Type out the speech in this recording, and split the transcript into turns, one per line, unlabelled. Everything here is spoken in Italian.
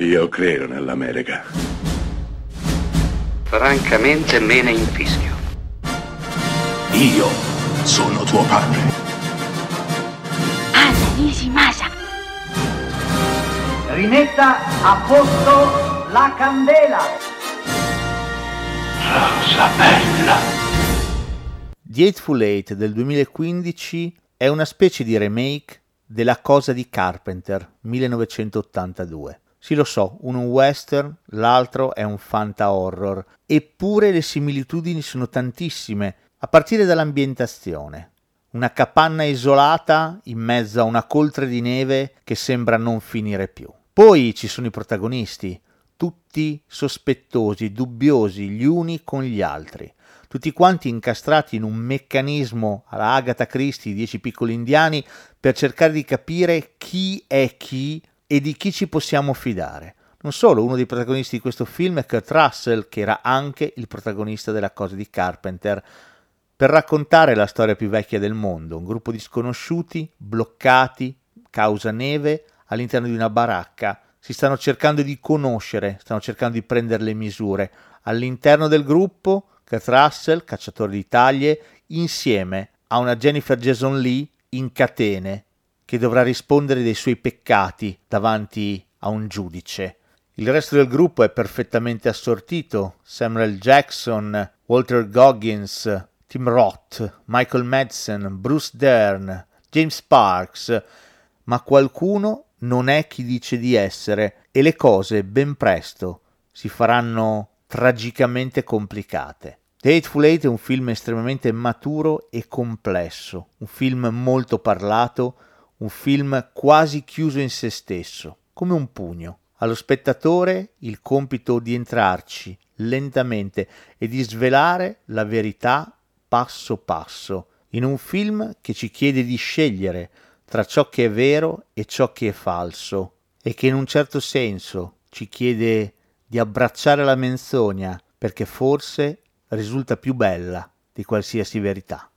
Io credo nell'America.
Francamente me ne infischio.
Io sono tuo padre.
Anna Nishimasa.
Rimetta a posto la candela.
Rosa bella.
The Eightful Eight del 2015 è una specie di remake della Cosa di Carpenter 1982. Sì, lo so, uno è un western, l'altro è un fanta horror, eppure le similitudini sono tantissime, a partire dall'ambientazione. Una capanna isolata in mezzo a una coltre di neve che sembra non finire più. Poi ci sono i protagonisti, tutti sospettosi, dubbiosi gli uni con gli altri tutti quanti incastrati in un meccanismo alla Agatha Christie, Dieci piccoli indiani, per cercare di capire chi è chi e di chi ci possiamo fidare. Non solo, uno dei protagonisti di questo film è Kurt Russell, che era anche il protagonista della cosa di Carpenter, per raccontare la storia più vecchia del mondo, un gruppo di sconosciuti, bloccati, causa neve, all'interno di una baracca, si stanno cercando di conoscere, stanno cercando di prendere le misure. All'interno del gruppo Kurt Russell, cacciatore di taglie, insieme a una Jennifer Jason Lee in catene, che dovrà rispondere dei suoi peccati davanti a un giudice. Il resto del gruppo è perfettamente assortito: Samuel Jackson, Walter Goggins, Tim Roth, Michael Madsen, Bruce Dern, James Parks, ma qualcuno non è chi dice di essere e le cose ben presto si faranno tragicamente complicate. The Hateful Eight è un film estremamente maturo e complesso, un film molto parlato, un film quasi chiuso in se stesso, come un pugno. Allo spettatore il compito di entrarci lentamente e di svelare la verità passo passo, in un film che ci chiede di scegliere tra ciò che è vero e ciò che è falso, e che in un certo senso ci chiede di abbracciare la menzogna perché forse risulta più bella di qualsiasi verità.